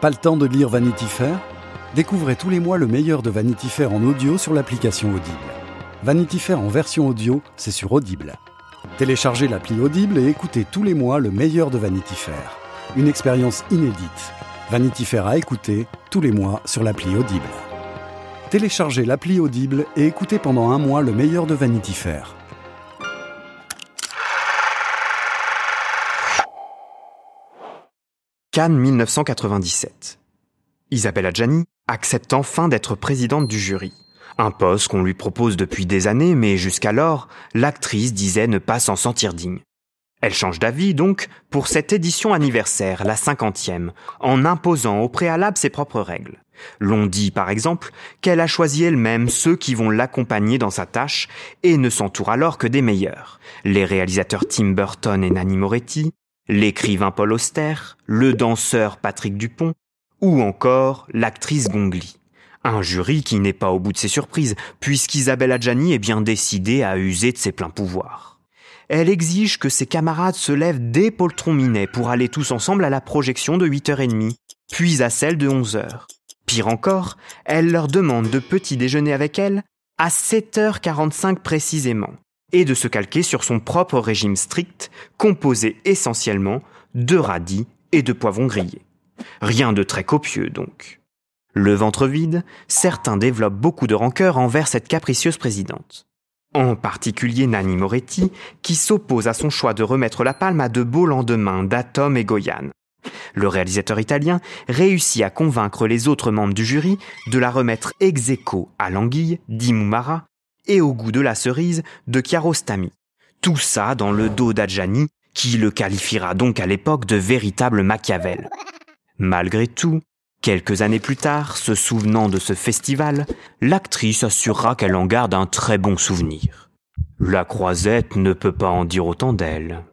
Pas le temps de lire Vanity Fair? Découvrez tous les mois le meilleur de Vanity Fair en audio sur l'application Audible. Vanity Fair en version audio, c'est sur Audible. Téléchargez l'appli Audible et écoutez tous les mois le meilleur de Vanity Fair. Une expérience inédite. Vanity Fair à écouter tous les mois sur l'appli Audible. Téléchargez l'appli Audible et écoutez pendant un mois le meilleur de Vanity Fair. Cannes 1997. Isabelle Adjani accepte enfin d'être présidente du jury. Un poste qu'on lui propose depuis des années, mais jusqu'alors, l'actrice disait ne pas s'en sentir digne. Elle change d'avis donc pour cette édition anniversaire, la cinquantième, en imposant au préalable ses propres règles. L'on dit par exemple qu'elle a choisi elle-même ceux qui vont l'accompagner dans sa tâche et ne s'entoure alors que des meilleurs. Les réalisateurs Tim Burton et Nanni Moretti, l'écrivain Paul Auster, le danseur Patrick Dupont, ou encore l'actrice Gongli. Un jury qui n'est pas au bout de ses surprises, puisqu'Isabelle Adjani est bien décidée à user de ses pleins pouvoirs. Elle exige que ses camarades se lèvent dès Poltron Minet pour aller tous ensemble à la projection de 8h30, puis à celle de 11h. Pire encore, elle leur demande de petit déjeuner avec elle à 7h45 précisément, et de se calquer sur son propre régime strict, composé essentiellement de radis et de poivrons grillés. Rien de très copieux donc. Le ventre vide, certains développent beaucoup de rancœur envers cette capricieuse présidente. En particulier Nanni Moretti, qui s'oppose à son choix de remettre la palme à de beaux lendemains d'Atom et Goyan. Le réalisateur italien réussit à convaincre les autres membres du jury de la remettre ex aequo à l'anguille d'Imumara et au goût de la cerise de Kiarostami. Tout ça dans le dos d'Adjani, qui le qualifiera donc à l'époque de véritable Machiavel. Malgré tout, quelques années plus tard, se souvenant de ce festival, l'actrice assurera qu'elle en garde un très bon souvenir. La croisette ne peut pas en dire autant d'elle.